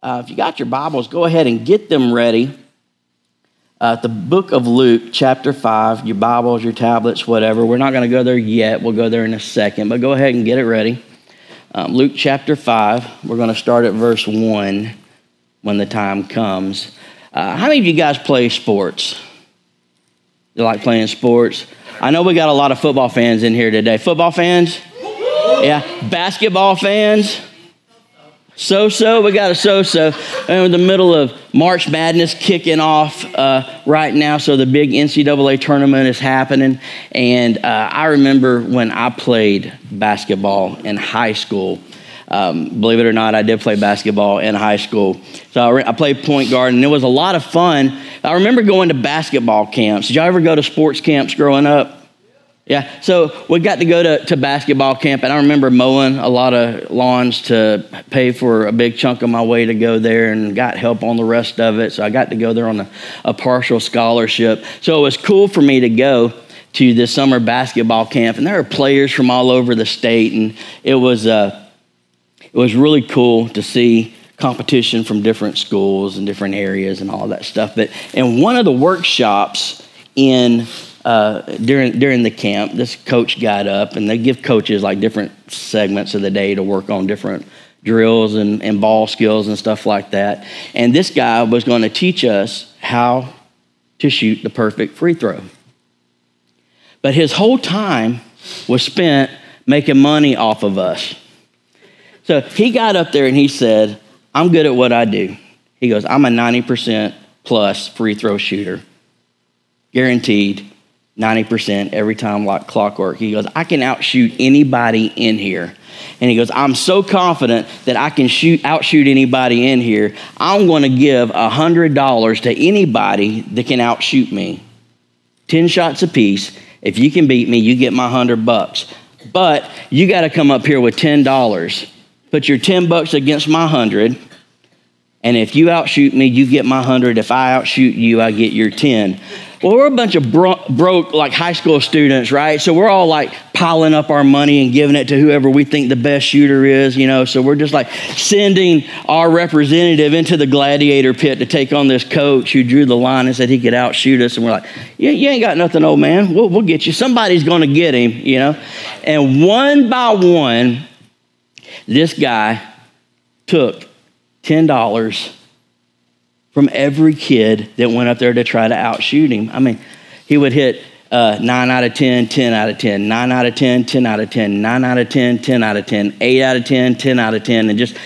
Uh, if you got your Bibles, go ahead and get them ready. Uh, the book of Luke, chapter 5, your Bibles, your tablets, whatever. We're not going to go there yet. We'll go there in a second, but go ahead and get it ready. Um, Luke chapter 5, we're going to start at verse 1 when the time comes. Uh, how many of you guys play sports? You like playing sports? I know we got a lot of football fans in here today. Football fans? Yeah. Basketball fans? So so, we got a so so. We're in the middle of March Madness kicking off uh, right now, so the big NCAA tournament is happening. And uh, I remember when I played basketball in high school. Um, believe it or not, I did play basketball in high school. So I, re- I, played point guard, and it was a lot of fun. I remember going to basketball camps. Did y'all ever go to sports camps growing up? Yeah, so we got to go to, to basketball camp, and I remember mowing a lot of lawns to pay for a big chunk of my way to go there and got help on the rest of it. So I got to go there on a, a partial scholarship. So it was cool for me to go to this summer basketball camp, and there were players from all over the state, and it was, uh, it was really cool to see competition from different schools and different areas and all that stuff. But in one of the workshops in uh, during during the camp, this coach got up and they give coaches like different segments of the day to work on different drills and, and ball skills and stuff like that. And this guy was going to teach us how to shoot the perfect free throw. But his whole time was spent making money off of us. So he got up there and he said, I'm good at what I do. He goes, I'm a 90% plus free throw shooter. Guaranteed. 90% every time like clockwork. He goes, I can outshoot anybody in here. And he goes, I'm so confident that I can shoot outshoot anybody in here. I'm going to give $100 to anybody that can outshoot me. 10 shots apiece. If you can beat me, you get my 100 bucks. But you got to come up here with $10. Put your 10 bucks against my 100. And if you outshoot me, you get my 100. If I outshoot you, I get your 10. Well, we're a bunch of bro- broke, like high school students, right? So we're all like piling up our money and giving it to whoever we think the best shooter is, you know. So we're just like sending our representative into the gladiator pit to take on this coach who drew the line and said he could outshoot us. And we're like, yeah, you ain't got nothing, old man. We'll, we'll get you. Somebody's going to get him, you know. And one by one, this guy took $10 from every kid that went up there to try to outshoot him. I mean, he would hit uh, 9 out of 10, 10 out of 10, 9 out of 10, 10 out of 10, 9 out of 10, 10 out of 10, 8 out of 10, 10 out of 10, and just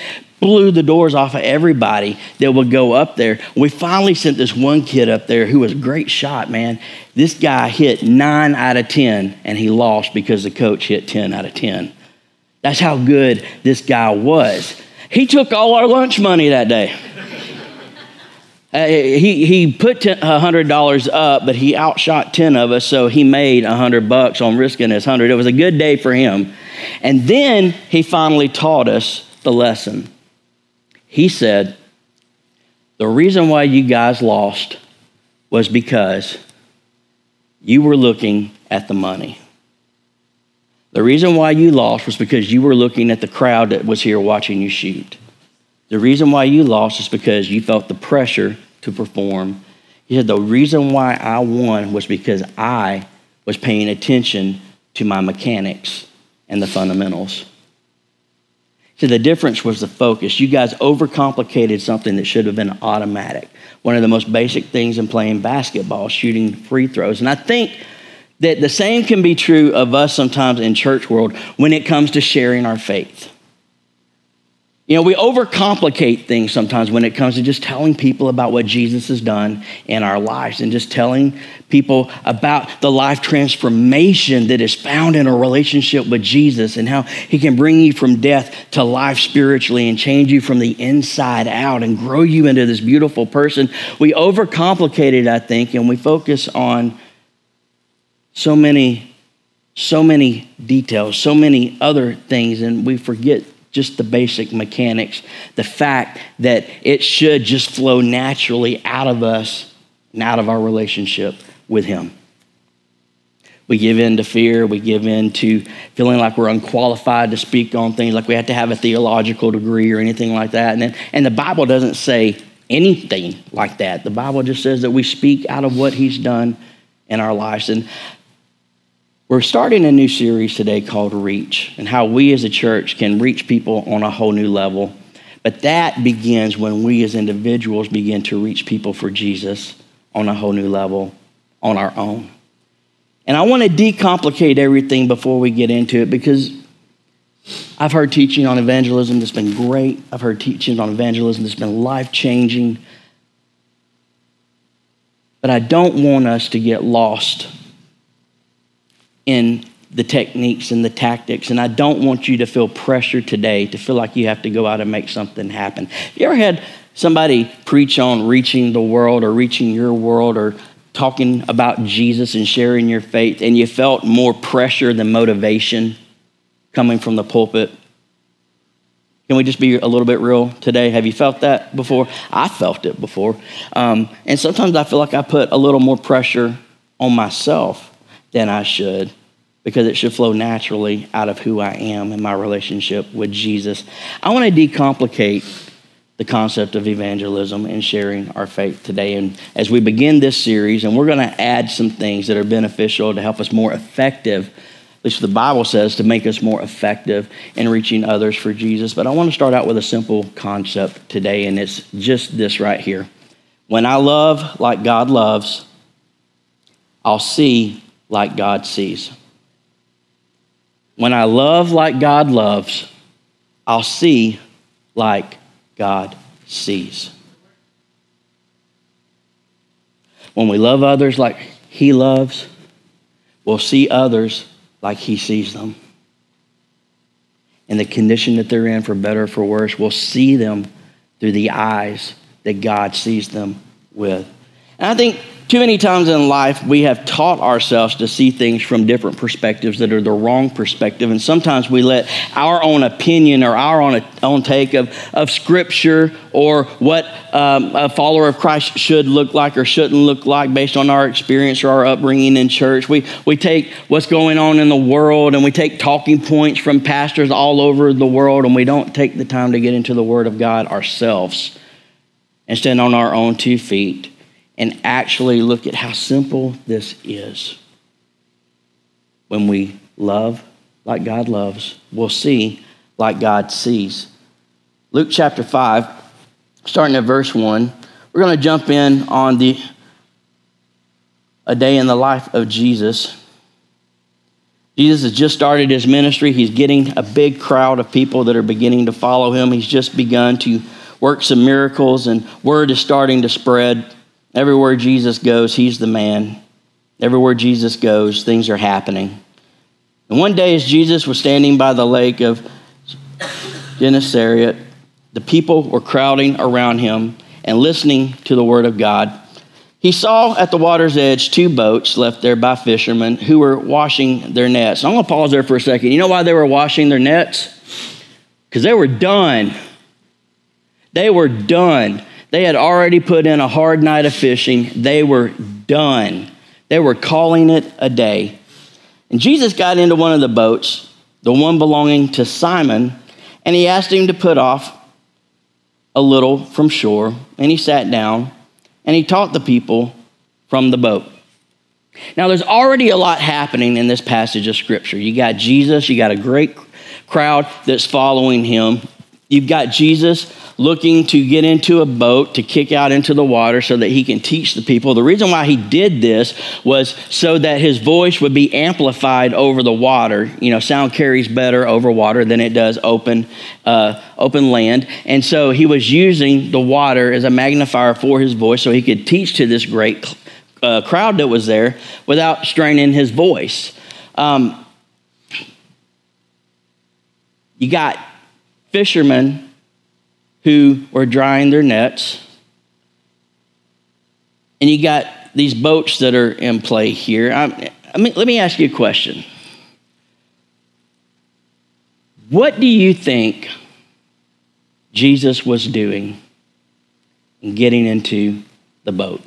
blew the doors off of everybody that would go up there. We finally sent this one kid up there who was a great shot, man. This guy hit 9 out of 10, and he lost because the coach hit 10 out of 10. That's how good this guy was. He took all our lunch money that day. Uh, he, he put $100 up, but he outshot 10 of us, so he made 100 bucks on risking his 100. It was a good day for him. And then he finally taught us the lesson. He said, The reason why you guys lost was because you were looking at the money. The reason why you lost was because you were looking at the crowd that was here watching you shoot. The reason why you lost is because you felt the pressure to perform. He said, The reason why I won was because I was paying attention to my mechanics and the fundamentals. So the difference was the focus. You guys overcomplicated something that should have been automatic. One of the most basic things in playing basketball, shooting free throws. And I think that the same can be true of us sometimes in church world when it comes to sharing our faith. You know, we overcomplicate things sometimes when it comes to just telling people about what Jesus has done in our lives and just telling people about the life transformation that is found in a relationship with Jesus and how he can bring you from death to life spiritually and change you from the inside out and grow you into this beautiful person. We overcomplicate it, I think, and we focus on so many so many details, so many other things and we forget just the basic mechanics, the fact that it should just flow naturally out of us and out of our relationship with Him. we give in to fear. We give in to feeling like we're unqualified to speak on things, like we have to have a theological degree or anything like that. And, then, and the Bible doesn't say anything like that. The Bible just says that we speak out of what He's done in our lives. And we're starting a new series today called Reach and how we as a church can reach people on a whole new level. But that begins when we as individuals begin to reach people for Jesus on a whole new level on our own. And I want to decomplicate everything before we get into it because I've heard teaching on evangelism that's been great. I've heard teaching on evangelism that's been life changing. But I don't want us to get lost in the techniques and the tactics. And I don't want you to feel pressure today to feel like you have to go out and make something happen. Have you ever had somebody preach on reaching the world or reaching your world or talking about Jesus and sharing your faith, and you felt more pressure than motivation coming from the pulpit? Can we just be a little bit real today? Have you felt that before? I felt it before. Um, and sometimes I feel like I put a little more pressure on myself than I should because it should flow naturally out of who I am in my relationship with Jesus. I want to decomplicate the concept of evangelism and sharing our faith today. And as we begin this series, and we're going to add some things that are beneficial to help us more effective, at least the Bible says, to make us more effective in reaching others for Jesus. But I want to start out with a simple concept today, and it's just this right here. When I love like God loves, I'll see like God sees. When I love like God loves, I'll see like God sees. When we love others like He loves, we'll see others like He sees them. In the condition that they're in, for better or for worse, we'll see them through the eyes that God sees them with. And I think too many times in life, we have taught ourselves to see things from different perspectives that are the wrong perspective. And sometimes we let our own opinion or our own, own take of, of Scripture or what um, a follower of Christ should look like or shouldn't look like based on our experience or our upbringing in church. We, we take what's going on in the world and we take talking points from pastors all over the world and we don't take the time to get into the Word of God ourselves and stand on our own two feet and actually look at how simple this is. When we love like God loves, we'll see like God sees. Luke chapter 5, starting at verse 1, we're going to jump in on the a day in the life of Jesus. Jesus has just started his ministry. He's getting a big crowd of people that are beginning to follow him. He's just begun to work some miracles, and word is starting to spread. Everywhere Jesus goes, he's the man. Everywhere Jesus goes, things are happening. And one day, as Jesus was standing by the lake of Gennesaret, the people were crowding around him and listening to the word of God. He saw at the water's edge two boats left there by fishermen who were washing their nets. I'm going to pause there for a second. You know why they were washing their nets? Because they were done. They were done. They had already put in a hard night of fishing. They were done. They were calling it a day. And Jesus got into one of the boats, the one belonging to Simon, and he asked him to put off a little from shore. And he sat down and he taught the people from the boat. Now, there's already a lot happening in this passage of Scripture. You got Jesus, you got a great crowd that's following him. You've got Jesus looking to get into a boat to kick out into the water so that he can teach the people. The reason why he did this was so that his voice would be amplified over the water. You know, sound carries better over water than it does open, uh, open land. And so he was using the water as a magnifier for his voice so he could teach to this great uh, crowd that was there without straining his voice. Um, you got fishermen who were drying their nets. And you got these boats that are in play here. I, mean, let me ask you a question. What do you think Jesus was doing in getting into the boat?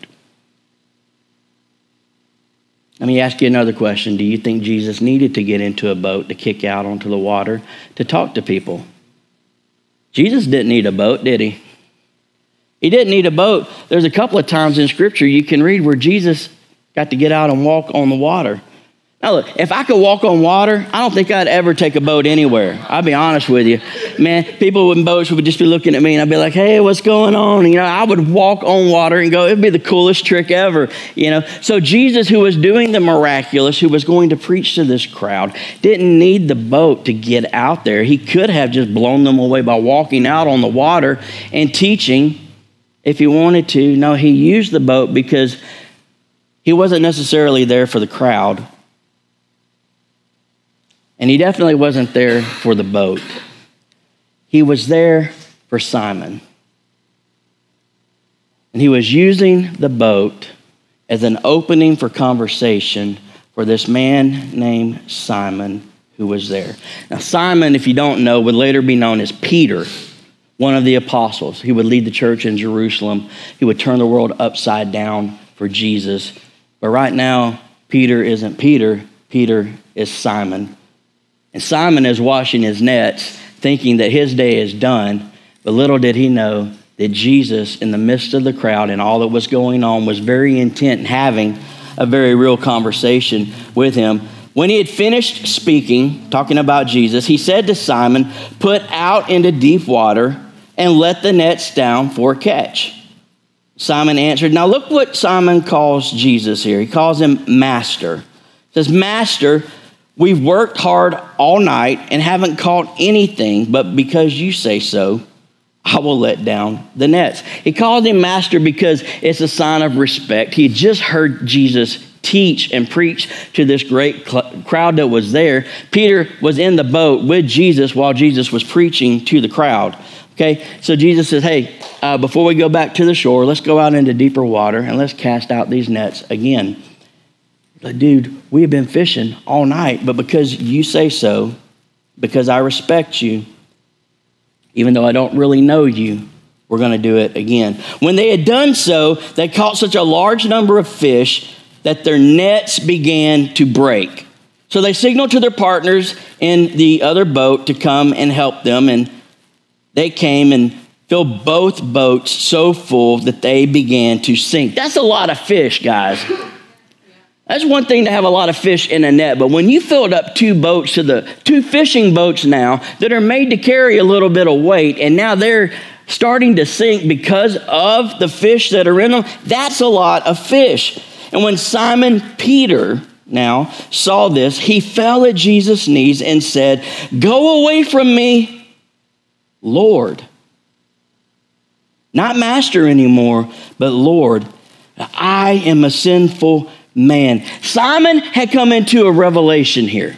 Let me ask you another question. Do you think Jesus needed to get into a boat to kick out onto the water to talk to people? Jesus didn't need a boat, did he? He didn't need a boat. There's a couple of times in Scripture you can read where Jesus got to get out and walk on the water. Now, look, if I could walk on water, I don't think I'd ever take a boat anywhere. I'll be honest with you. Man, people in boats would just be looking at me and I'd be like, hey, what's going on? You know, I would walk on water and go, it'd be the coolest trick ever, you know. So, Jesus, who was doing the miraculous, who was going to preach to this crowd, didn't need the boat to get out there. He could have just blown them away by walking out on the water and teaching if he wanted to. No, he used the boat because he wasn't necessarily there for the crowd and he definitely wasn't there for the boat. He was there for Simon. And he was using the boat as an opening for conversation for this man named Simon who was there. Now, Simon, if you don't know, would later be known as Peter, one of the apostles. He would lead the church in Jerusalem, he would turn the world upside down for Jesus. But right now, Peter isn't Peter, Peter is Simon. And Simon is washing his nets, thinking that his day is done. But little did he know that Jesus, in the midst of the crowd and all that was going on, was very intent in having a very real conversation with him. When he had finished speaking, talking about Jesus, he said to Simon, Put out into deep water and let the nets down for a catch. Simon answered. Now look what Simon calls Jesus here. He calls him Master. He says, Master, We've worked hard all night and haven't caught anything, but because you say so, I will let down the nets. He called him master because it's a sign of respect. He had just heard Jesus teach and preach to this great cl- crowd that was there. Peter was in the boat with Jesus while Jesus was preaching to the crowd. Okay, so Jesus says, Hey, uh, before we go back to the shore, let's go out into deeper water and let's cast out these nets again. Like, dude, we have been fishing all night, but because you say so, because I respect you, even though I don't really know you, we're going to do it again. When they had done so, they caught such a large number of fish that their nets began to break. So they signaled to their partners in the other boat to come and help them, and they came and filled both boats so full that they began to sink. That's a lot of fish, guys. That's one thing to have a lot of fish in a net, but when you filled up two boats to the two fishing boats now that are made to carry a little bit of weight, and now they're starting to sink because of the fish that are in them, that's a lot of fish. And when Simon Peter now saw this, he fell at Jesus' knees and said, Go away from me, Lord. Not master anymore, but Lord. I am a sinful man. Simon had come into a revelation here.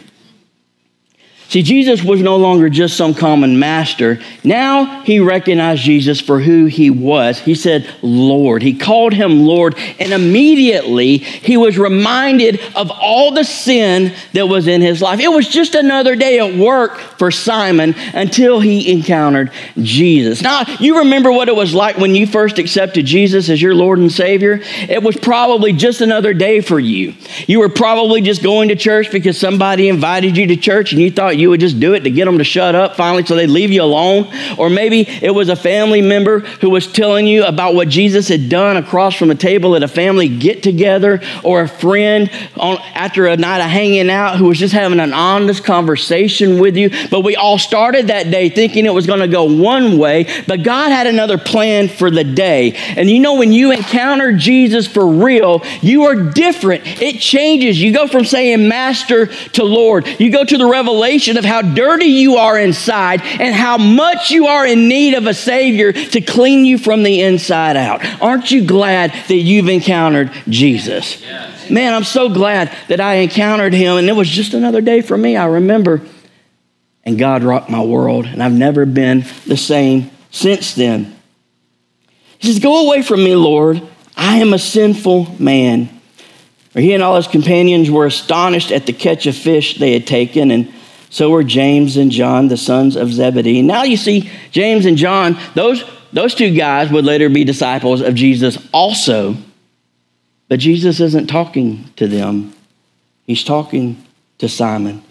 See, Jesus was no longer just some common master. Now he recognized Jesus for who he was. He said, Lord. He called him Lord, and immediately he was reminded of all the sin that was in his life. It was just another day at work for Simon until he encountered Jesus. Now, you remember what it was like when you first accepted Jesus as your Lord and Savior? It was probably just another day for you. You were probably just going to church because somebody invited you to church and you thought you would just do it to get them to shut up finally so they'd leave you alone. Or maybe it was a family member who was telling you about what Jesus had done across from a table at a family get together, or a friend on, after a night of hanging out who was just having an honest conversation with you. But we all started that day thinking it was going to go one way, but God had another plan for the day. And you know, when you encounter Jesus for real, you are different. It changes. You go from saying master to Lord, you go to the revelation of how dirty you are inside and how much you are in need of a Savior to clean you from the inside out. Aren't you glad that you've encountered Jesus? Man, I'm so glad that I encountered him, and it was just another day for me. I remember. And God rocked my world, and I've never been the same since then. He says, Go away from me, Lord. I am a sinful man. he and all his companions were astonished at the catch of fish they had taken, and so were James and John, the sons of Zebedee. Now you see, James and John, those, those two guys would later be disciples of Jesus also. But Jesus isn't talking to them He's talking to Simon.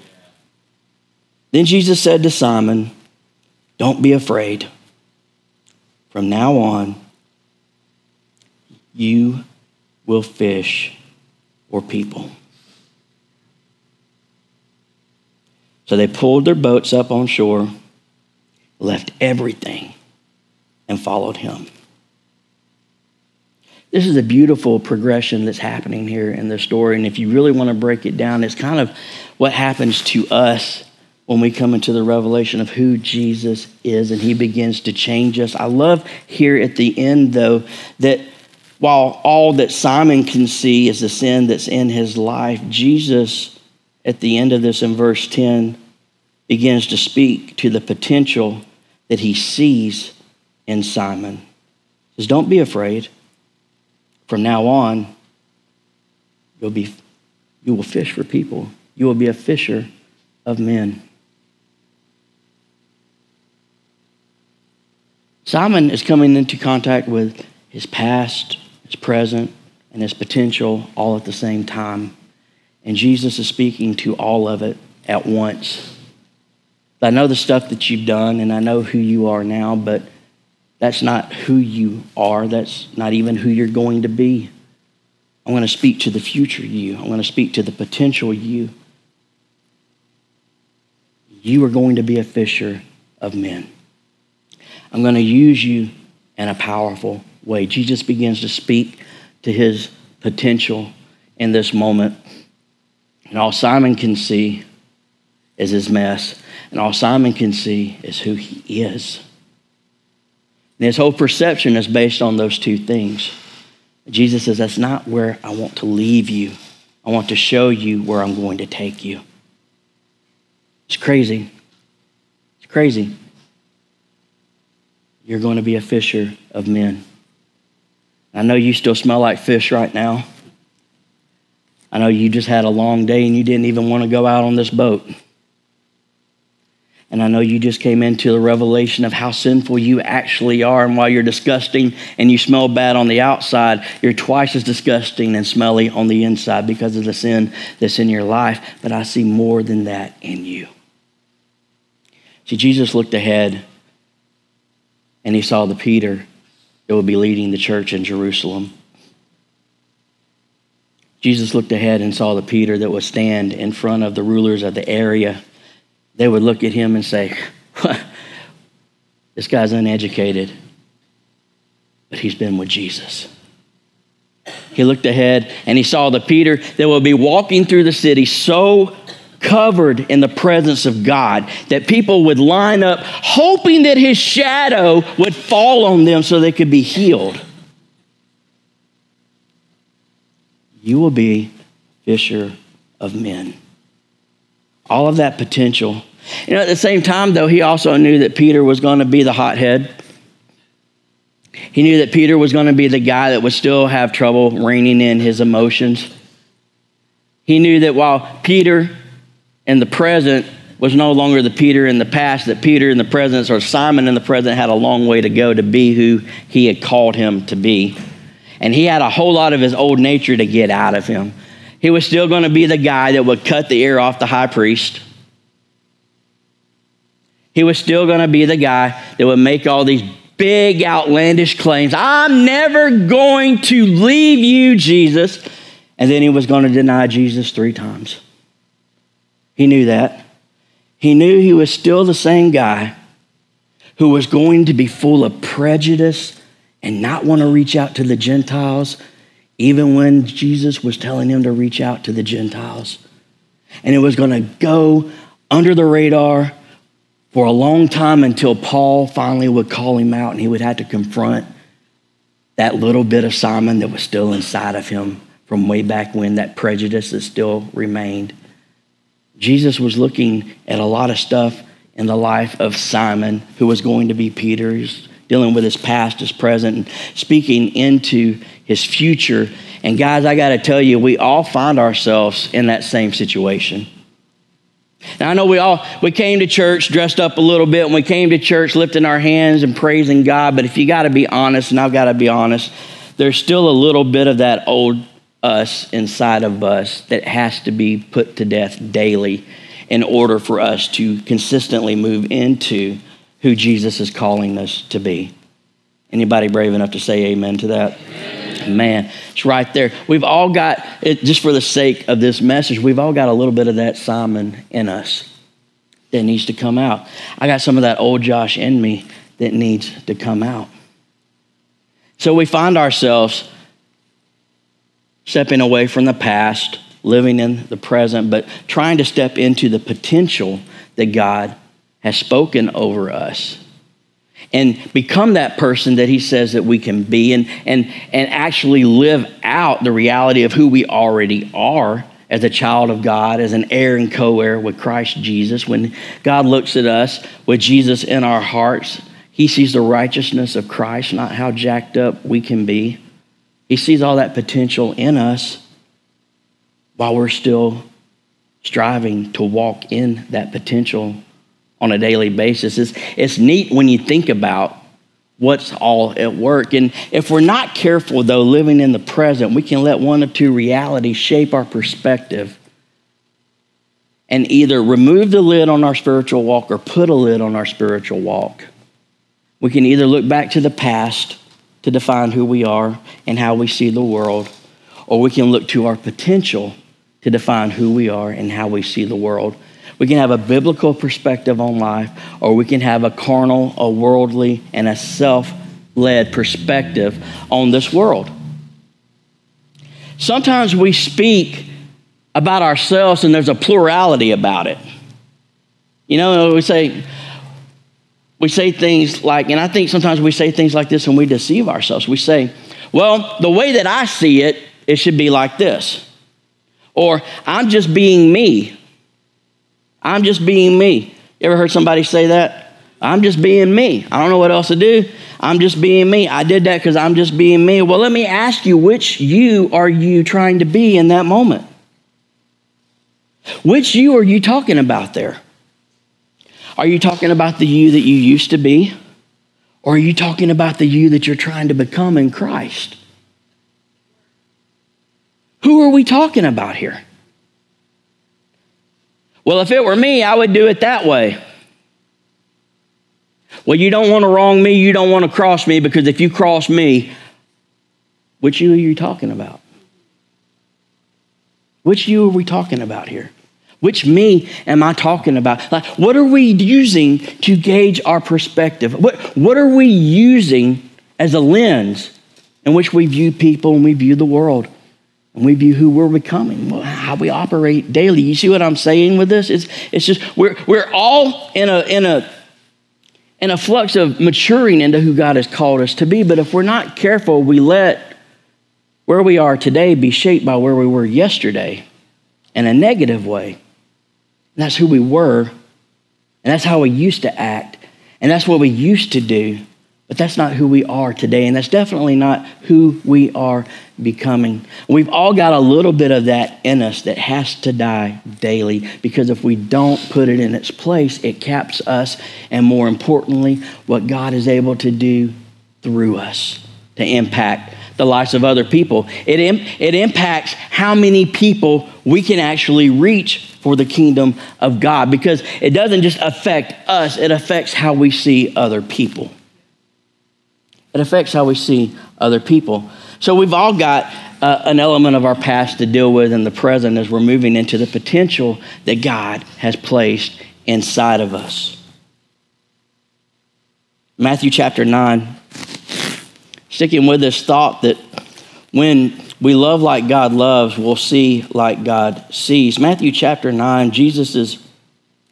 Then Jesus said to Simon, Don't be afraid. From now on, you will fish for people. So they pulled their boats up on shore, left everything, and followed him. This is a beautiful progression that's happening here in the story. And if you really want to break it down, it's kind of what happens to us when we come into the revelation of who Jesus is and he begins to change us. I love here at the end, though, that while all that Simon can see is the sin that's in his life, Jesus, at the end of this in verse 10, begins to speak to the potential that he sees in Simon. He says, Don't be afraid. From now on, you'll be, you will fish for people. You will be a fisher of men. Simon is coming into contact with his past, his present, and his potential all at the same time. And Jesus is speaking to all of it at once. I know the stuff that you've done and I know who you are now, but that's not who you are. That's not even who you're going to be. I'm going to speak to the future you. I'm going to speak to the potential you. You are going to be a fisher of men. I'm going to use you in a powerful way. Jesus begins to speak to his potential in this moment. And all Simon can see is his mess. And all Simon can see is who he is. And his whole perception is based on those two things. Jesus says, That's not where I want to leave you. I want to show you where I'm going to take you. It's crazy. It's crazy. You're going to be a fisher of men. I know you still smell like fish right now. I know you just had a long day and you didn't even want to go out on this boat. And I know you just came into the revelation of how sinful you actually are. And while you're disgusting and you smell bad on the outside, you're twice as disgusting and smelly on the inside because of the sin that's in your life. But I see more than that in you. See, Jesus looked ahead and he saw the Peter that would be leading the church in Jerusalem. Jesus looked ahead and saw the Peter that would stand in front of the rulers of the area they would look at him and say, This guy's uneducated, but he's been with Jesus. He looked ahead and he saw the Peter that would be walking through the city so covered in the presence of God that people would line up hoping that his shadow would fall on them so they could be healed. You will be fisher of men all of that potential. You know, at the same time, though, he also knew that Peter was going to be the hothead. He knew that Peter was going to be the guy that would still have trouble reining in his emotions. He knew that while Peter in the present was no longer the Peter in the past, that Peter in the present or Simon in the present had a long way to go to be who he had called him to be. And he had a whole lot of his old nature to get out of him. He was still going to be the guy that would cut the ear off the high priest. He was still going to be the guy that would make all these big, outlandish claims. I'm never going to leave you, Jesus. And then he was going to deny Jesus three times. He knew that. He knew he was still the same guy who was going to be full of prejudice and not want to reach out to the Gentiles even when Jesus was telling him to reach out to the Gentiles. And it was going to go under the radar for a long time until Paul finally would call him out and he would have to confront that little bit of Simon that was still inside of him from way back when, that prejudice that still remained. Jesus was looking at a lot of stuff in the life of Simon, who was going to be Peter. Dealing with his past, his present, and speaking into his future. And guys, I got to tell you, we all find ourselves in that same situation. Now I know we all we came to church dressed up a little bit and we came to church lifting our hands and praising God, but if you got to be honest and I've got to be honest, there's still a little bit of that old us inside of us that has to be put to death daily in order for us to consistently move into who Jesus is calling us to be. Anybody brave enough to say amen to that? Man, it's right there. We've all got, it, just for the sake of this message, we've all got a little bit of that Simon in us that needs to come out. I got some of that old Josh in me that needs to come out. So we find ourselves stepping away from the past, living in the present, but trying to step into the potential that God has spoken over us and become that person that he says that we can be and, and, and actually live out the reality of who we already are as a child of God, as an heir and co heir with Christ Jesus. When God looks at us with Jesus in our hearts, he sees the righteousness of Christ, not how jacked up we can be. He sees all that potential in us while we're still striving to walk in that potential on a daily basis. It's, it's neat when you think about what's all at work. And if we're not careful, though, living in the present, we can let one or two realities shape our perspective and either remove the lid on our spiritual walk or put a lid on our spiritual walk. We can either look back to the past to define who we are and how we see the world, or we can look to our potential to define who we are and how we see the world. We can have a biblical perspective on life, or we can have a carnal, a worldly, and a self led perspective on this world. Sometimes we speak about ourselves and there's a plurality about it. You know, we say, we say things like, and I think sometimes we say things like this and we deceive ourselves. We say, well, the way that I see it, it should be like this. Or I'm just being me. I'm just being me. You ever heard somebody say that? I'm just being me. I don't know what else to do. I'm just being me. I did that because I'm just being me. Well, let me ask you which you are you trying to be in that moment? Which you are you talking about there? Are you talking about the you that you used to be? Or are you talking about the you that you're trying to become in Christ? Who are we talking about here? Well, if it were me, I would do it that way. Well, you don't want to wrong me, you don't want to cross me, because if you cross me, which you are you talking about? Which you are we talking about here? Which me am I talking about? Like, what are we using to gauge our perspective? What, what are we using as a lens in which we view people and we view the world and we view who we're becoming, how we operate daily? You see what I'm saying with this? It's, it's just we're, we're all in a, in, a, in a flux of maturing into who God has called us to be, but if we're not careful, we let where we are today be shaped by where we were yesterday in a negative way. And that's who we were. And that's how we used to act. And that's what we used to do. But that's not who we are today. And that's definitely not who we are becoming. We've all got a little bit of that in us that has to die daily because if we don't put it in its place, it caps us. And more importantly, what God is able to do through us to impact the lives of other people. It, it impacts how many people we can actually reach for the kingdom of God because it doesn't just affect us, it affects how we see other people. It affects how we see other people. So we've all got uh, an element of our past to deal with in the present as we're moving into the potential that God has placed inside of us. Matthew chapter 9 sticking with this thought that when we love like God loves, we'll see like God sees. Matthew chapter 9, Jesus is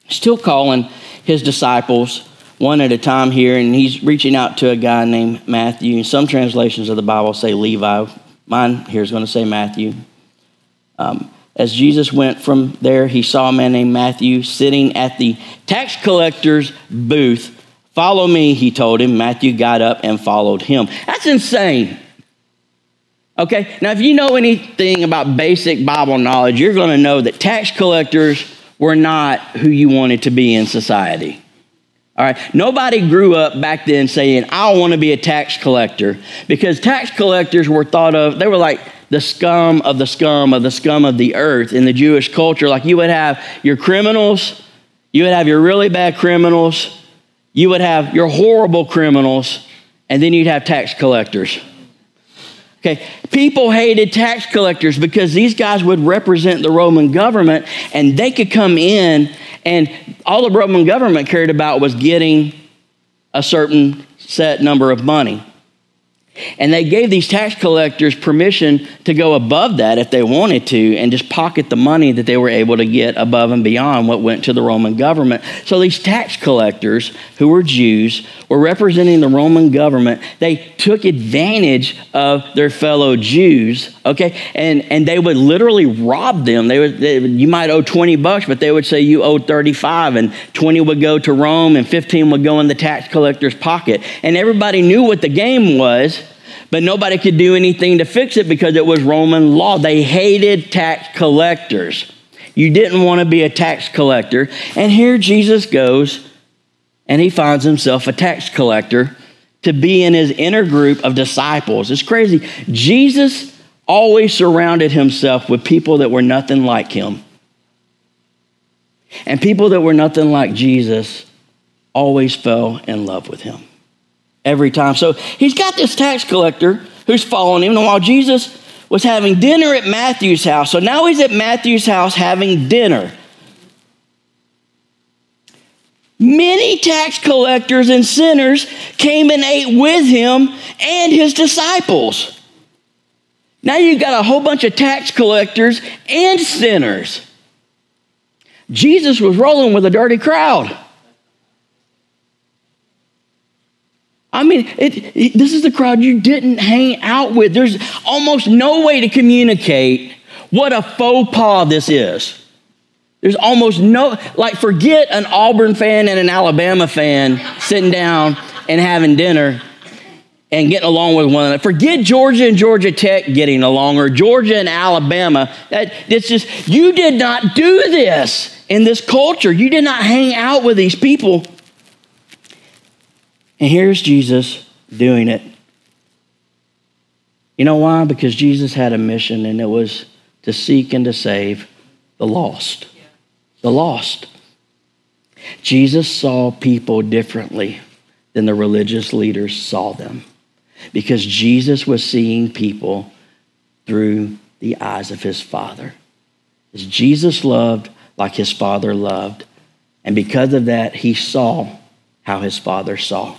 still calling his disciples one at a time here, and he's reaching out to a guy named Matthew. Some translations of the Bible say Levi. Mine here is going to say Matthew. Um, as Jesus went from there, he saw a man named Matthew sitting at the tax collector's booth Follow me, he told him. Matthew got up and followed him. That's insane. Okay, now if you know anything about basic Bible knowledge, you're going to know that tax collectors were not who you wanted to be in society. All right, nobody grew up back then saying, I want to be a tax collector because tax collectors were thought of, they were like the scum of the scum of the scum of the earth in the Jewish culture. Like you would have your criminals, you would have your really bad criminals, you would have your horrible criminals, and then you'd have tax collectors. Okay, people hated tax collectors because these guys would represent the Roman government and they could come in and all the Roman government cared about was getting a certain set number of money. And they gave these tax collectors permission to go above that if they wanted to and just pocket the money that they were able to get above and beyond what went to the Roman government. So these tax collectors, who were Jews, were representing the Roman government. They took advantage of their fellow Jews, okay? And, and they would literally rob them. They would, they, you might owe 20 bucks, but they would say you owe 35, and 20 would go to Rome, and 15 would go in the tax collector's pocket. And everybody knew what the game was but nobody could do anything to fix it because it was Roman law. They hated tax collectors. You didn't want to be a tax collector. And here Jesus goes and he finds himself a tax collector to be in his inner group of disciples. It's crazy. Jesus always surrounded himself with people that were nothing like him. And people that were nothing like Jesus always fell in love with him every time. So he's got this tax collector who's following him. And while Jesus was having dinner at Matthew's house, so now he's at Matthew's house having dinner. Many tax collectors and sinners came and ate with him and his disciples. Now you've got a whole bunch of tax collectors and sinners. Jesus was rolling with a dirty crowd. I mean, it, it, this is the crowd you didn't hang out with. There's almost no way to communicate what a faux pas this is. There's almost no, like, forget an Auburn fan and an Alabama fan sitting down and having dinner and getting along with one another. Forget Georgia and Georgia Tech getting along or Georgia and Alabama. That, it's just, you did not do this in this culture. You did not hang out with these people and here's Jesus doing it. You know why? Because Jesus had a mission, and it was to seek and to save the lost. The lost. Jesus saw people differently than the religious leaders saw them because Jesus was seeing people through the eyes of his Father. As Jesus loved like his Father loved, and because of that, he saw how his Father saw.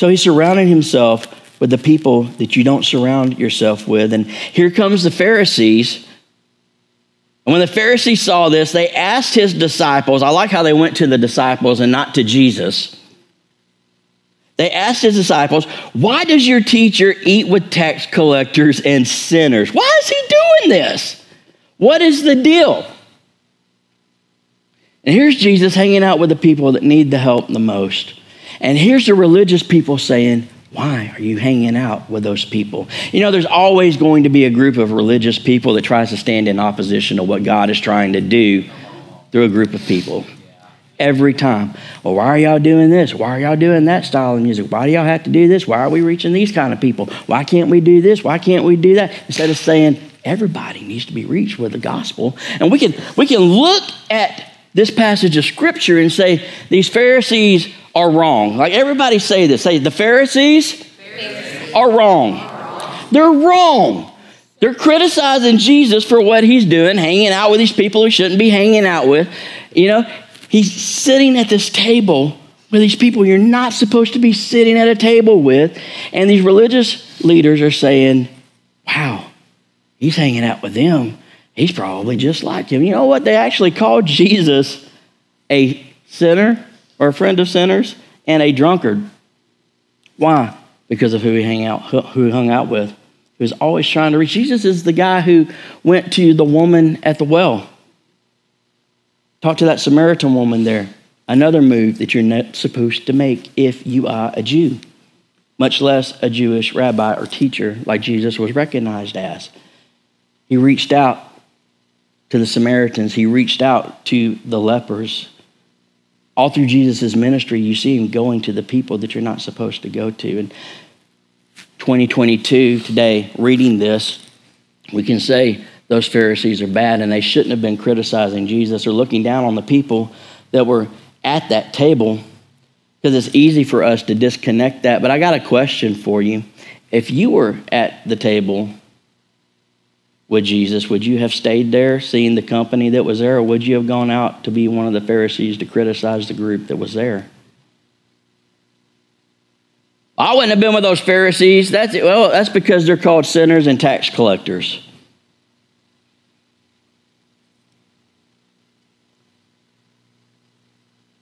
So he surrounded himself with the people that you don't surround yourself with. And here comes the Pharisees. And when the Pharisees saw this, they asked his disciples. I like how they went to the disciples and not to Jesus. They asked his disciples, Why does your teacher eat with tax collectors and sinners? Why is he doing this? What is the deal? And here's Jesus hanging out with the people that need the help the most. And here's the religious people saying, why are you hanging out with those people? You know, there's always going to be a group of religious people that tries to stand in opposition to what God is trying to do through a group of people. Every time. Well, why are y'all doing this? Why are y'all doing that style of music? Why do y'all have to do this? Why are we reaching these kind of people? Why can't we do this? Why can't we do that? Instead of saying everybody needs to be reached with the gospel. And we can we can look at this passage of scripture and say these Pharisees are wrong. Like everybody say this. Say the Pharisees, Pharisees. Are, wrong. They're wrong. They're criticizing Jesus for what he's doing, hanging out with these people he shouldn't be hanging out with. You know, he's sitting at this table with these people you're not supposed to be sitting at a table with. And these religious leaders are saying, wow, he's hanging out with them. He's probably just like him. You know what? They actually called Jesus a sinner or a friend of sinners and a drunkard. Why? Because of who he hung out, who hung out with. Was always trying to reach. Jesus is the guy who went to the woman at the well. Talk to that Samaritan woman there. Another move that you're not supposed to make if you are a Jew, much less a Jewish rabbi or teacher like Jesus was recognized as. He reached out to the Samaritans, he reached out to the lepers. All through Jesus' ministry, you see him going to the people that you're not supposed to go to. And 2022, today, reading this, we can say those Pharisees are bad and they shouldn't have been criticizing Jesus or looking down on the people that were at that table because it's easy for us to disconnect that. But I got a question for you. If you were at the table with Jesus, would you have stayed there seeing the company that was there, or would you have gone out to be one of the Pharisees to criticize the group that was there? I wouldn't have been with those Pharisees. That's well, that's because they're called sinners and tax collectors.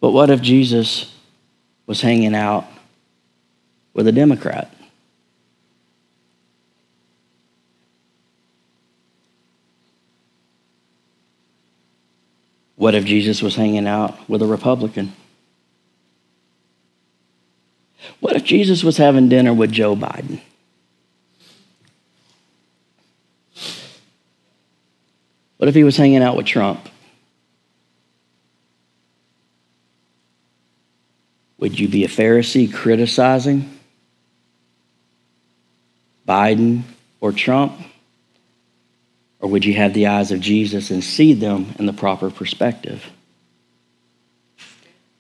But what if Jesus was hanging out with a Democrat? What if Jesus was hanging out with a Republican? What if Jesus was having dinner with Joe Biden? What if he was hanging out with Trump? Would you be a Pharisee criticizing Biden or Trump? Or would you have the eyes of Jesus and see them in the proper perspective?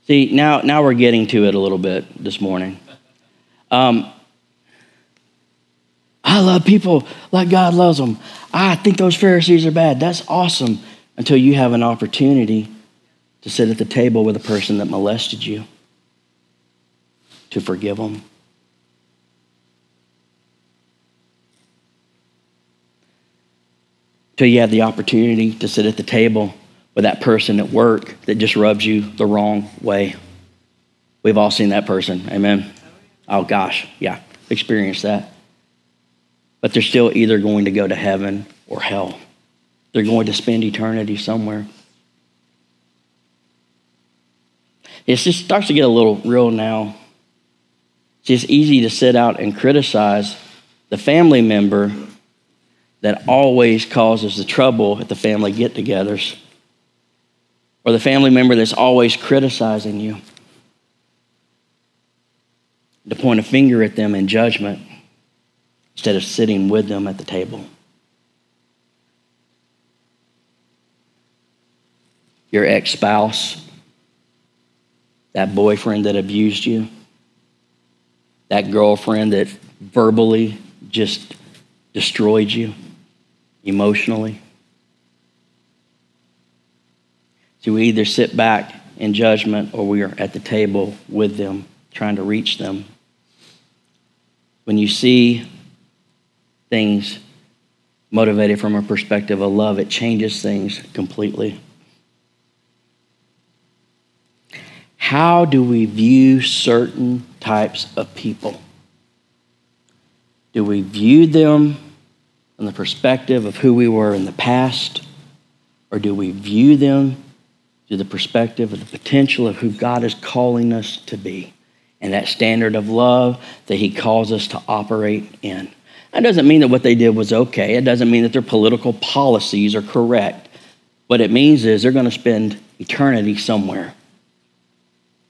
See, now, now we're getting to it a little bit this morning. Um, I love people like God loves them. I think those Pharisees are bad. That's awesome until you have an opportunity to sit at the table with a person that molested you to forgive them. Till you have the opportunity to sit at the table with that person at work that just rubs you the wrong way. We've all seen that person. Amen. Oh gosh, yeah, experienced that. But they're still either going to go to heaven or hell. They're going to spend eternity somewhere. It just starts to get a little real now it's just easy to sit out and criticize the family member that always causes the trouble at the family get togethers, or the family member that's always criticizing you. To point a finger at them in judgment instead of sitting with them at the table. Your ex spouse, that boyfriend that abused you that girlfriend that verbally just destroyed you emotionally. So we either sit back in judgment or we are at the table with them, trying to reach them. When you see things motivated from a perspective of love, it changes things completely. how do we view certain types of people? Do we view them from the perspective of who we were in the past? Or do we view them through the perspective of the potential of who God is calling us to be and that standard of love that He calls us to operate in? That doesn't mean that what they did was okay. It doesn't mean that their political policies are correct. What it means is they're going to spend eternity somewhere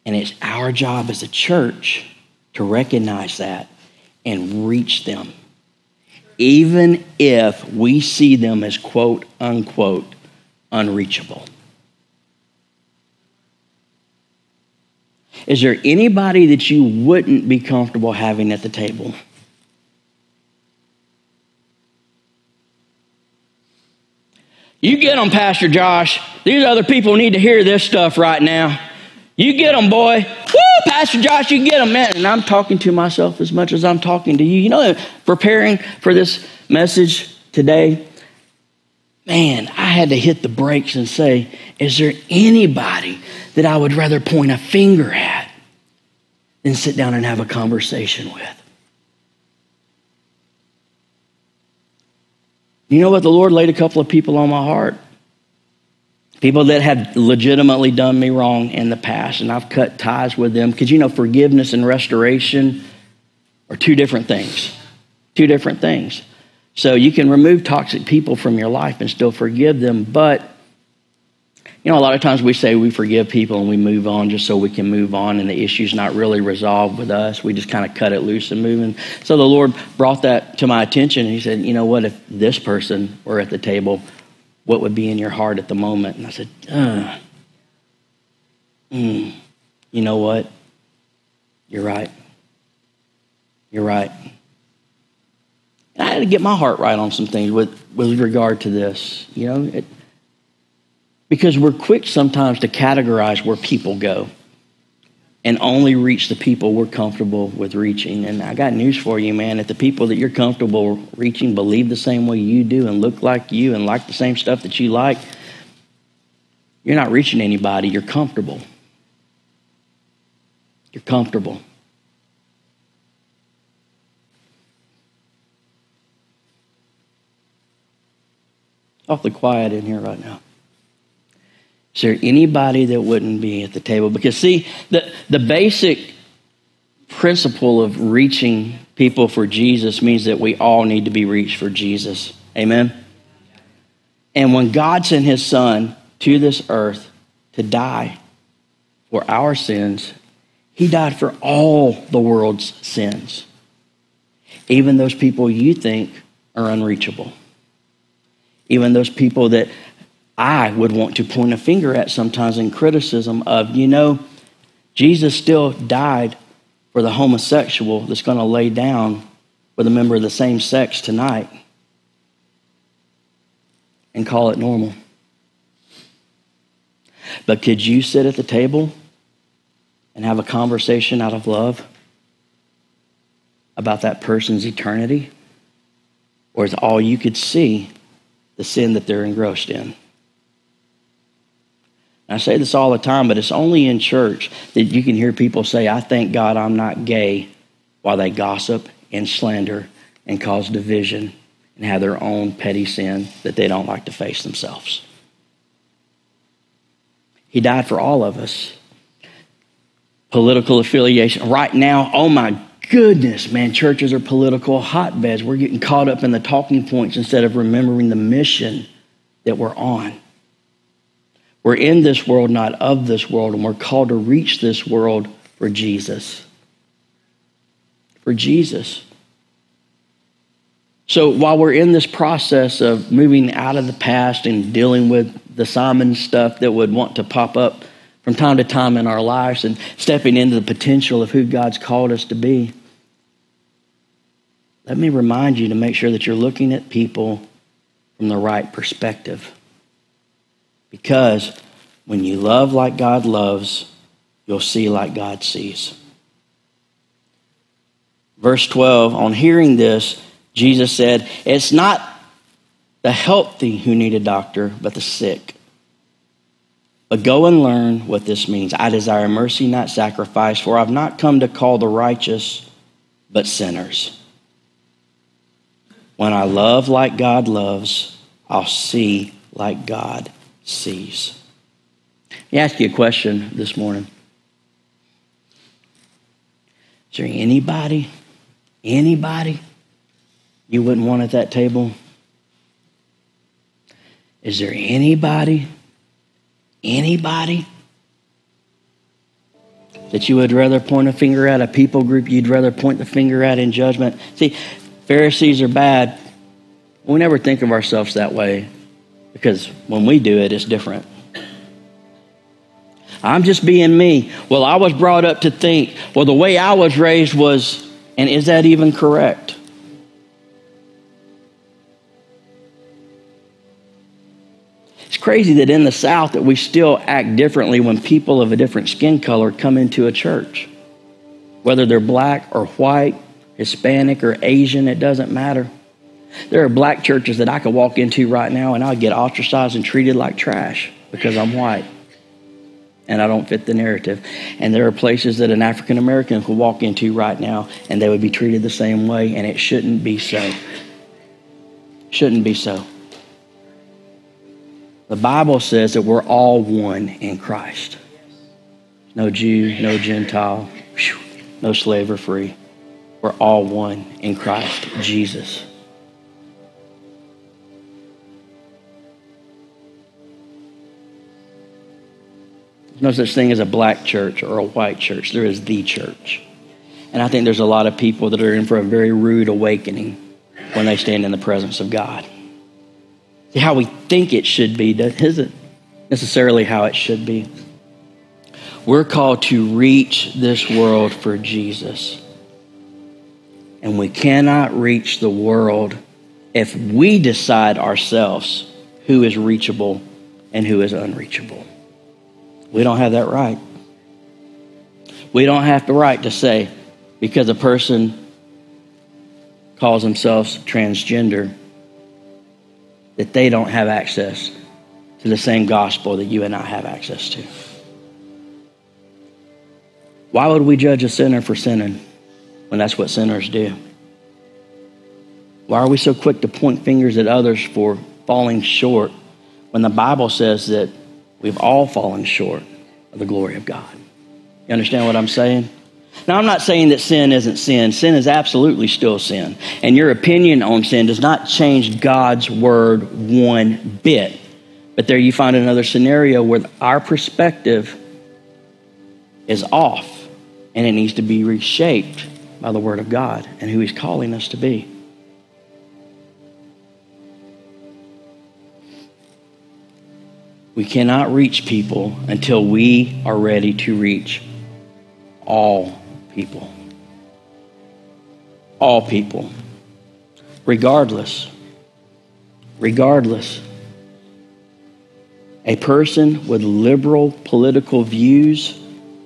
and it's our job as a church to recognize that and reach them, even if we see them as quote unquote unreachable. Is there anybody that you wouldn't be comfortable having at the table? You get them, Pastor Josh. These other people need to hear this stuff right now. You get them, boy. Pastor Josh, you get them, man. And I'm talking to myself as much as I'm talking to you. You know, preparing for this message today, man, I had to hit the brakes and say, is there anybody that I would rather point a finger at than sit down and have a conversation with? You know what? The Lord laid a couple of people on my heart People that had legitimately done me wrong in the past, and I've cut ties with them. Because, you know, forgiveness and restoration are two different things. Two different things. So you can remove toxic people from your life and still forgive them. But, You know, a lot of times we say we forgive people and we move on just so we can move on, and the issue's not really resolved with us. We just kind of cut it loose and move. And so the Lord brought that to my attention, He said, You know what? If this person were at the table, what would be in your heart at the moment? And I said, uh, mm, You know what? You're right. You're right. And I had to get my heart right on some things with, with regard to this. You know, it, because we're quick sometimes to categorize where people go and only reach the people we're comfortable with reaching. And I got news for you, man. If the people that you're comfortable reaching believe the same way you do and look like you and like the same stuff that you like, you're not reaching anybody. You're comfortable. You're comfortable. Awfully quiet in here right now. Is there anybody that wouldn't be at the table? Because, see, the, the basic principle of reaching people for Jesus means that we all need to be reached for Jesus. Amen? And when God sent his son to this earth to die for our sins, he died for all the world's sins, even those people you think are unreachable, even those people that I would want to point a finger at sometimes in criticism of, you know, Jesus still died for the homosexual that's going to lay down with a member of the same sex tonight and call it normal. But could you sit at the table and have a conversation out of love about that person's eternity? Or is all you could see the sin that they're engrossed in? I say this all the time, but it's only in church that you can hear people say, I thank God I'm not gay, while they gossip and slander and cause division and have their own petty sin that they don't like to face themselves. He died for all of us. Political affiliation. Right now, oh my goodness, man, churches are political hotbeds. We're getting caught up in the talking points instead of remembering the mission that we're on. We're in this world, not of this world, and we're called to reach this world for Jesus. For Jesus. So while we're in this process of moving out of the past and dealing with the Simon stuff that would want to pop up from time to time in our lives and stepping into the potential of who God's called us to be, let me remind you to make sure that you're looking at people from the right perspective. Because when you love like God loves, you'll see like God sees. Verse 12 On hearing this, Jesus said, It's not the healthy who need a doctor, but the sick. But go and learn what this means. I desire mercy, not sacrifice, for I've not come to call the righteous, but sinners. When I love like God loves, I'll see like God sees. Let me ask you a question this morning. Is there anybody, anybody you wouldn't want at that table? Is there anybody, anybody that you would rather point a finger at, a people group you'd rather point the finger at in judgment? See, Pharisees are bad. We never think of ourselves that way because when we do it, it's different. I'm just being me. Well, I was brought up to think, well, the way I was raised was, and is that even correct? It's crazy that in the South that we still act differently when people of a different skin color come into a church. Whether they're black or white, Hispanic or Asian, it doesn't matter. There are black churches that I could walk into right now and I'd get ostracized and treated like trash because I'm white and I don't fit the narrative. And there are places that an African American could walk into right now and they would be treated the same way, and it shouldn't be so. Shouldn't be so. The Bible says that we're all one in Christ. No Jew, no Gentile, no slave or free. We're all one in Christ Jesus. No such thing as a black church or a white church. There is the church. And I think there's a lot of people that are in for a very rude awakening when they stand in the presence of God. See, how we think it should be isn't necessarily how it should be. We're called to reach this world for Jesus. And we cannot reach the world if we decide ourselves who is reachable and who is unreachable. We don't have that right. We don't have the right to say, because a person calls themselves transgender, that they don't have access to the same gospel that you and I have access to. Why would we judge a sinner for sinning when that's what sinners do? Why are we so quick to point fingers at others for falling short when the Bible says that we've all fallen short of the glory of God? You understand what I'm saying? Now, I'm not saying that sin isn't sin. Sin is absolutely still sin. And your opinion on sin does not change God's word one bit. But there you find another scenario where our perspective is off and it needs to be reshaped by the word of God and who He's calling us to be. We cannot reach people until we are ready to reach all people. All people. Regardless. Regardless. A person with liberal political views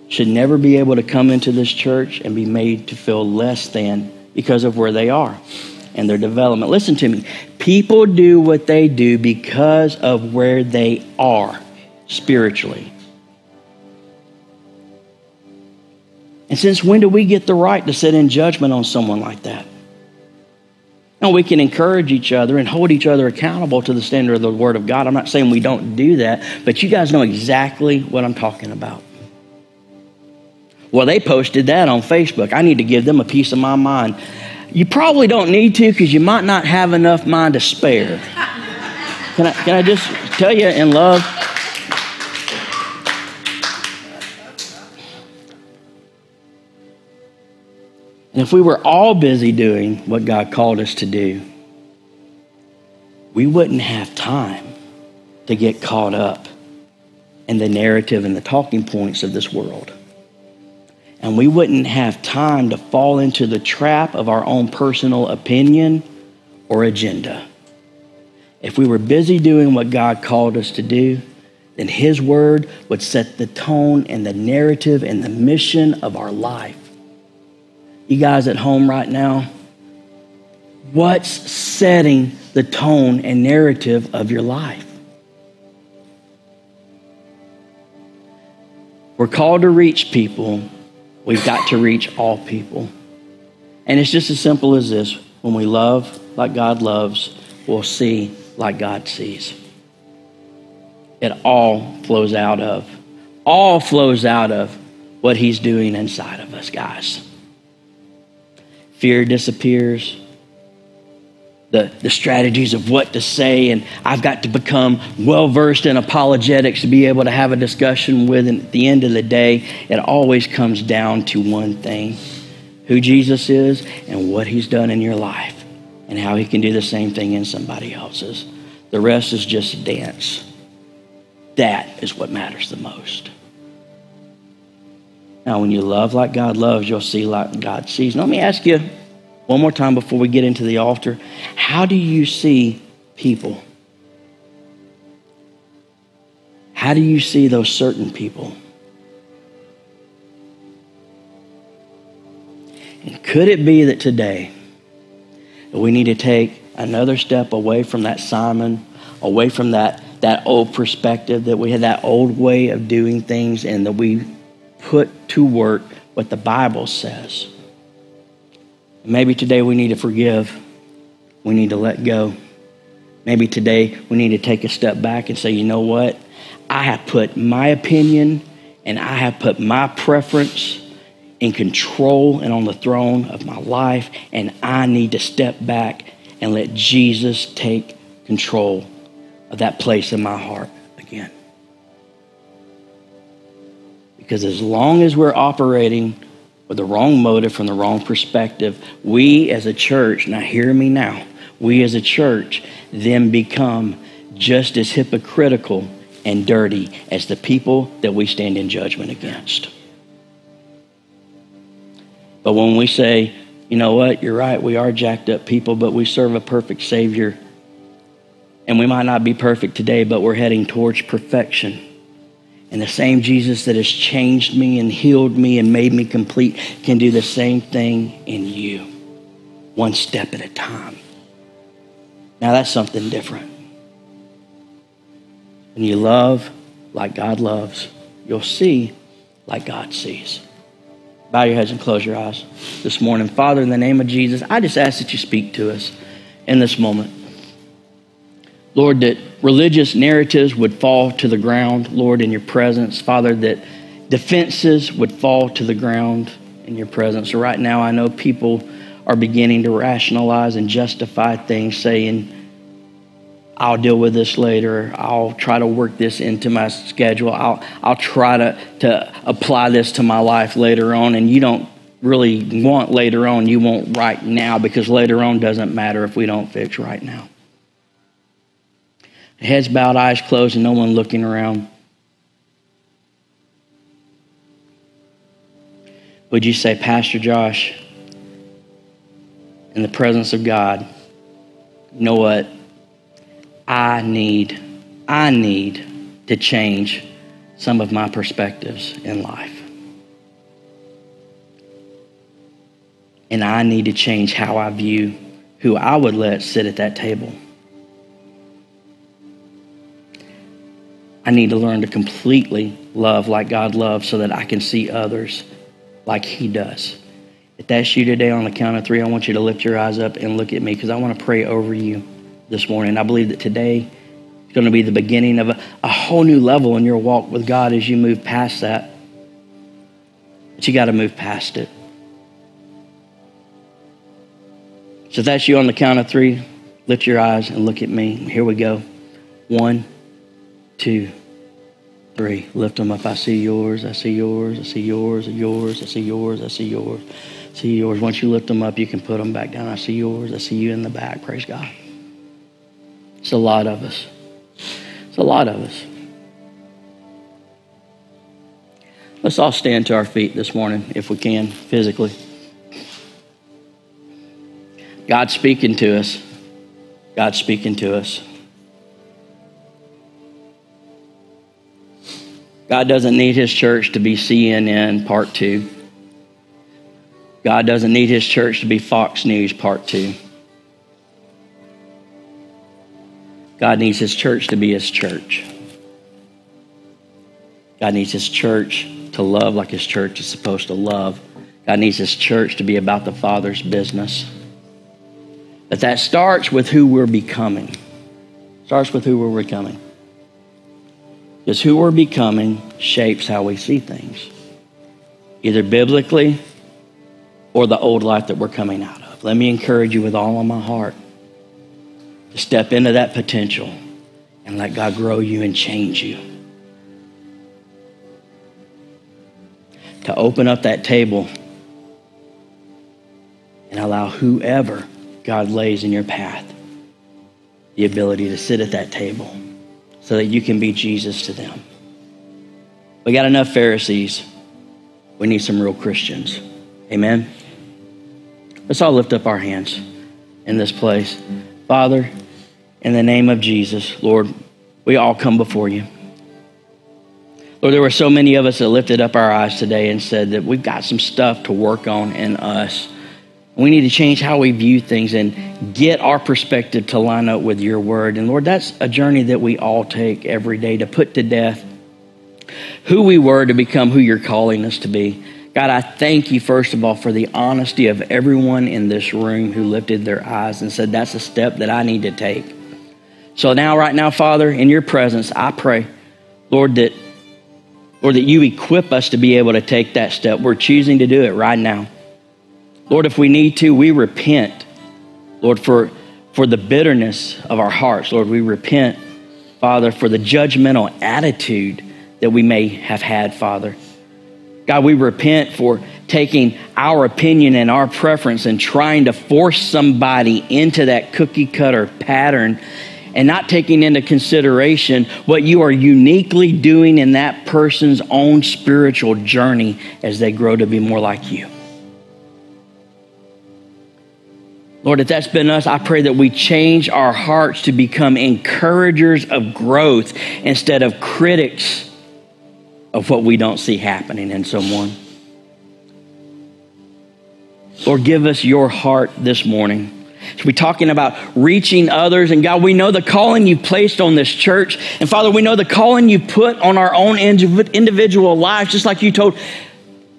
should never be able to come into this church and be made to feel less than because of where they are and their development. Listen to me. People do what they do because of where they are spiritually. And since when do we get the right to sit in judgment on someone like that? Now, we can encourage each other and hold each other accountable to the standard of the Word of God. I'm not saying we don't do that, but you guys know exactly what I'm talking about. Well, they posted that on Facebook. I need to give them a piece of my mind. You probably don't need to because you might not have enough mind to spare. Can I, can I just tell you in love? And if we were all busy doing what God called us to do, we wouldn't have time to get caught up in the narrative and the talking points of this world. And we wouldn't have time to fall into the trap of our own personal opinion or agenda. If we were busy doing what God called us to do, then His Word would set the tone and the narrative and the mission of our life you guys at home right now, what's setting the tone and narrative of your life? We're called to reach people. We've got to reach all people. And it's just as simple as this when we love like God loves, we'll see like God sees. It all flows out of, all flows out of what He's doing inside of us, guys. Fear disappears. The, the strategies of what to say, and I've got to become well versed in apologetics to be able to have a discussion with. And at the end of the day, it always comes down to one thing who Jesus is and what he's done in your life, and how he can do the same thing in somebody else's. The rest is just a dance. That is what matters the most. Now, when you love like God loves, you'll see like God sees. Now, let me ask you one more time before we get into the altar. How do you see people? How do you see those certain people? And could it be that today we need to take another step away from that Simon, away from that, that old perspective, that we had that old way of doing things, and that we put to work what the Bible says. Maybe today we need to forgive. We need to let go. Maybe today we need to take a step back and say, you know what? I have put my opinion and I have put my preference in control and on the throne of my life, and I need to step back and let Jesus take control of that place in my heart again. Because as long as we're operating with the wrong motive from the wrong perspective, we as a church, now hear me now, we as a church then become just as hypocritical and dirty as the people that we stand in judgment against. But when we say, you know what, you're right, we are jacked up people, but we serve a perfect Savior. And we might not be perfect today, but we're heading towards perfection. And the same Jesus that has changed me and healed me and made me complete can do the same thing in you, one step at a time. Now that's something different. When you love like God loves, you'll see like God sees. Bow your heads and close your eyes this morning. Father, in the name of Jesus, I just ask that you speak to us in this moment. Lord, that religious narratives would fall to the ground, Lord, in your presence. Father, that defenses would fall to the ground in your presence. Right now, I know people are beginning to rationalize and justify things, saying, I'll deal with this later. I'll try to work this into my schedule. I'll, I'll try to, to apply this to my life later on. And you don't really want later on, you want right now because later on doesn't matter if we don't fix right now. Heads bowed, eyes closed, and no one looking around. Would you say, Pastor Josh, in the presence of God, you know what? I need, I need to change some of my perspectives in life. And I need to change how I view who I would let sit at that table. I need to learn to completely love like God loves so that I can see others like He does. If that's you today on the count of three, I want you to lift your eyes up and look at me because I want to pray over you this morning. I believe that today is going to be the beginning of a, a whole new level in your walk with God as you move past that. But you got to move past it. So if that's you on the count of three, lift your eyes and look at me. Here we go. One, two, three. Lift them up. I see yours. I see yours. I see yours. Yours. I see yours. I see yours. I see yours. Once you lift them up, you can put them back down. I see yours. I see you in the back. Praise God. It's a lot of us. It's a lot of us. Let's all stand to our feet this morning, if we can, physically. God's speaking to us. God's speaking to us. God doesn't need his church to be CNN part two. God doesn't need his church to be Fox News part two. God needs his church to be his church. God needs his church to love like his church is supposed to love. God needs his church to be about the Father's business. But that starts with who we're becoming. Starts with who we're becoming. Because who we're becoming shapes how we see things, either biblically or the old life that we're coming out of. Let me encourage you with all of my heart to step into that potential and let God grow you and change you. To open up that table and allow whoever God lays in your path the ability to sit at that table so that you can be Jesus to them. We got enough Pharisees. We need some real Christians. Amen. Let's all lift up our hands in this place. Father, in the name of Jesus, Lord, we all come before you. Lord, there were so many of us that lifted up our eyes today and said that we've got some stuff to work on in us. We need to change how we view things and get our perspective to line up with your word. And Lord, that's a journey that we all take every day to put to death who we were to become who you're calling us to be. God, I thank you, first of all, for the honesty of everyone in this room who lifted their eyes and said, That's a step that I need to take. So now, right now, Father, in your presence, I pray, Lord, that Lord, that you equip us to be able to take that step. We're choosing to do it right now. Lord, if we need to, we repent, Lord, for, for the bitterness of our hearts. Lord, we repent, Father, for the judgmental attitude that we may have had, Father. God, we repent for taking our opinion and our preference and trying to force somebody into that cookie cutter pattern and not taking into consideration what you are uniquely doing in that person's own spiritual journey as they grow to be more like you. Lord, if that's been us, I pray that we change our hearts to become encouragers of growth instead of critics of what we don't see happening in someone. Lord, give us your heart this morning. So we're talking about reaching others. And God, we know the calling you placed on this church. And Father, we know the calling you put on our own individual lives, just like you told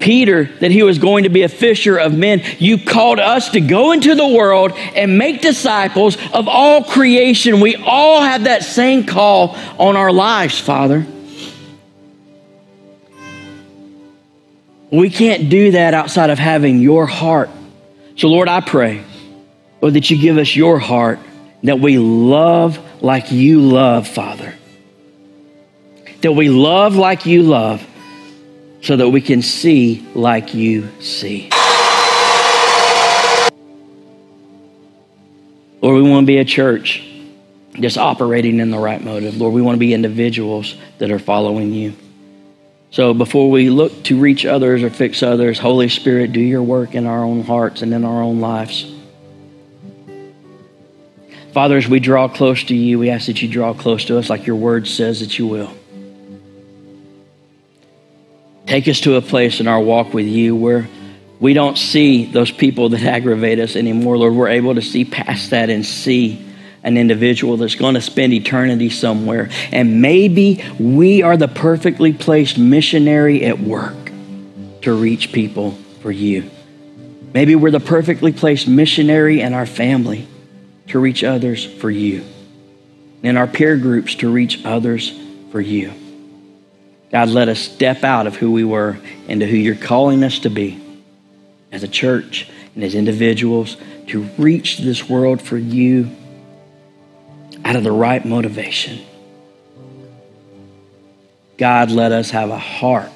Peter that he was going to be a fisher of men. You called us to go into the world and make disciples of all creation. We all have that same call on our lives, Father. We can't do that outside of having your heart. So, Lord, I pray, Lord, that you give us your heart, that we love like you love, Father. That we love like you love, so that we can see like you see. Lord, we want to be a church just operating in the right motive. Lord, we want to be individuals that are following you. So before we look to reach others or fix others, Holy Spirit, do your work in our own hearts and in our own lives. Father, as we draw close to you, we ask that you draw close to us like your word says that you will. Take us to a place in our walk with you where we don't see those people that aggravate us anymore, Lord. We're able to see past that and see an individual that's going to spend eternity somewhere. And maybe we are the perfectly placed missionary at work to reach people for you. Maybe we're the perfectly placed missionary in our family to reach others for you, in our peer groups to reach others for you. God, let us step out of who we were into who you're calling us to be as a church and as individuals to reach this world for you out of the right motivation. God, let us have a heart,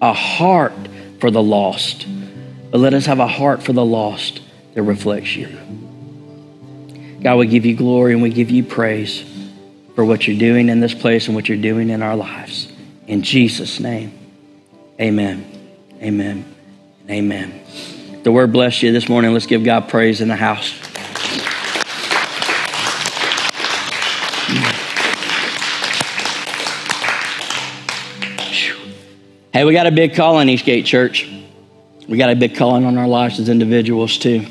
a heart for the lost. But let us have a heart for the lost that reflects you. God, we give you glory and we give you praise for what you're doing in this place and what you're doing in our lives. In Jesus' name, amen. Amen. Amen. The word bless you this morning. Let's give God praise in the house. Hey, we got a big call on Eastgate Church. We got a big calling on our lives as individuals, too.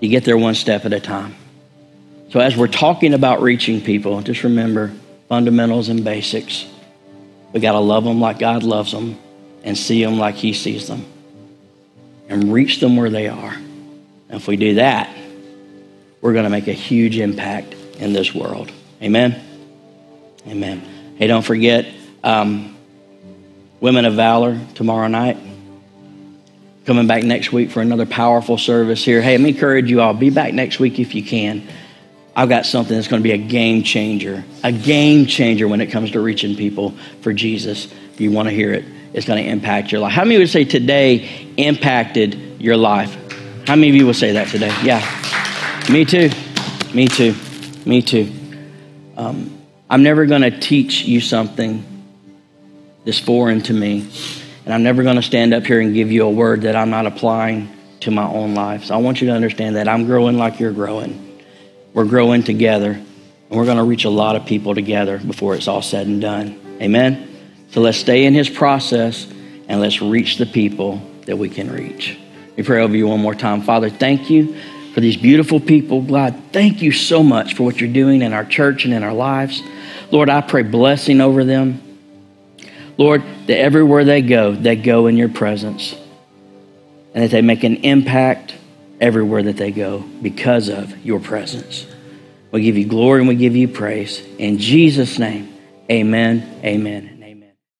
You get there one step at a time. So, as we're talking about reaching people, just remember fundamentals and basics. We got to love them like God loves them and see them like He sees them and reach them where they are. And if we do that, we're going to make a huge impact in this world. Amen? Amen. Hey, don't forget, um, Women of Valor tomorrow night. Coming back next week for another powerful service here. Hey, let me encourage you all. Be back next week if you can. I've got something that's going to be a game changer, a game changer when it comes to reaching people for Jesus. If you want to hear it, it's going to impact your life. How many would say today impacted your life? How many of you will say that today? Yeah. Me too. Me too. Me too. Um, I'm never going to teach you something is foreign to me. And I'm never going to stand up here and give you a word that I'm not applying to my own life. So I want you to understand that I'm growing like you're growing. We're growing together, and we're going to reach a lot of people together before it's all said and done. Amen? So let's stay in His process and let's reach the people that we can reach. We pray over you one more time. Father, thank you for these beautiful people. God, thank you so much for what you're doing in our church and in our lives. Lord, I pray blessing over them. Lord, that everywhere they go, they go in your presence and that they make an impact everywhere that they go because of your presence. We give you glory and we give you praise. In Jesus' name, amen, amen.